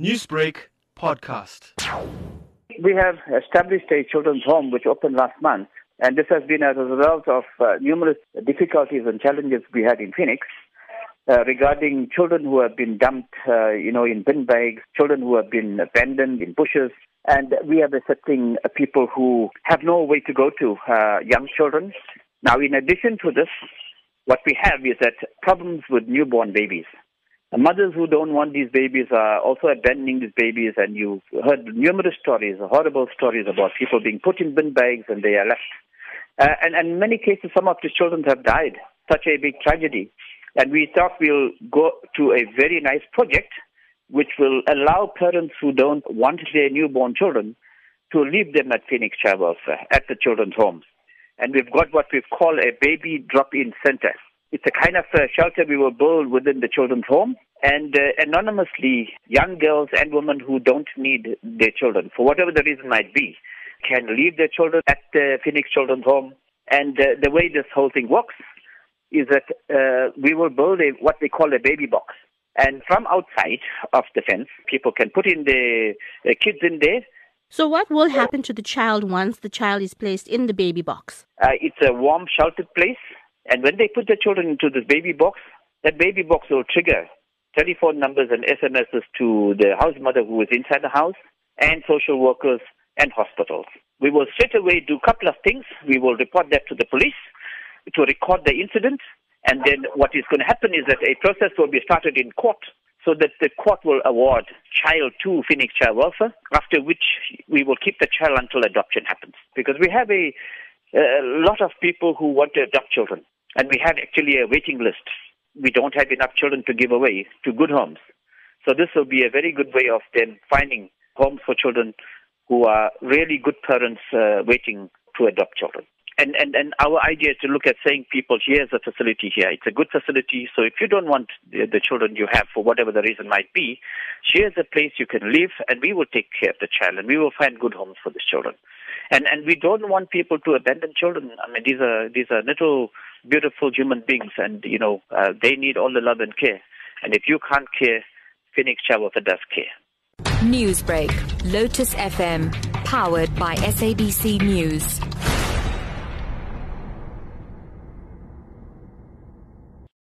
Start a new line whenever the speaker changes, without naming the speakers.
Newsbreak podcast.
We have established a children's home which opened last month, and this has been as a result of uh, numerous difficulties and challenges we had in Phoenix uh, regarding children who have been dumped, uh, you know, in bin bags, children who have been abandoned in bushes, and we are accepting uh, people who have no way to go to, uh, young children. Now, in addition to this, what we have is that problems with newborn babies. The mothers who don't want these babies are also abandoning these babies, and you've heard numerous stories, horrible stories about people being put in bin bags and they are left. Uh, and, in many cases, some of the children have died. Such a big tragedy. And we thought we'll go to a very nice project which will allow parents who don't want their newborn children to leave them at Phoenix Child Welfare, at the children's homes. And we've got what we call a baby drop-in center. It's a kind of a shelter we will build within the children's home and uh, anonymously young girls and women who don't need their children, for whatever the reason might be, can leave their children at the Phoenix Children's Home. And uh, the way this whole thing works is that uh, we will build a, what they call a baby box. And from outside of the fence, people can put in the, the kids in there
So, what will happen to the child once the child is placed in the baby box?
Uh, it's a warm, sheltered place. And when they put the children into this baby box, that baby box will trigger telephone numbers and SMSs to the house mother who is inside the house and social workers and hospitals. We will straight away do a couple of things. We will report that to the police to record the incident. And then what is going to happen is that a process will be started in court so that the court will award child to Phoenix Child Welfare, after which we will keep the child until adoption happens. Because we have a, a lot of people who want to adopt children, and we have actually a waiting list. We don't have enough children to give away to good homes. So this will be a very good way of then finding homes for children who are really good parents uh, waiting to adopt children. And, and, and our idea is to look at saying people, here's a facility here. It's a good facility. So if you don't want the, the children you have for whatever the reason might be, here's a place you can live and we will take care of the child and we will find good homes for these children. And, and we don't want people to abandon children. I mean, these are, these are little beautiful human beings and, you know, uh, they need all the love and care. And if you can't care, Phoenix Welfare does care.
Newsbreak, Lotus FM, powered by SABC News.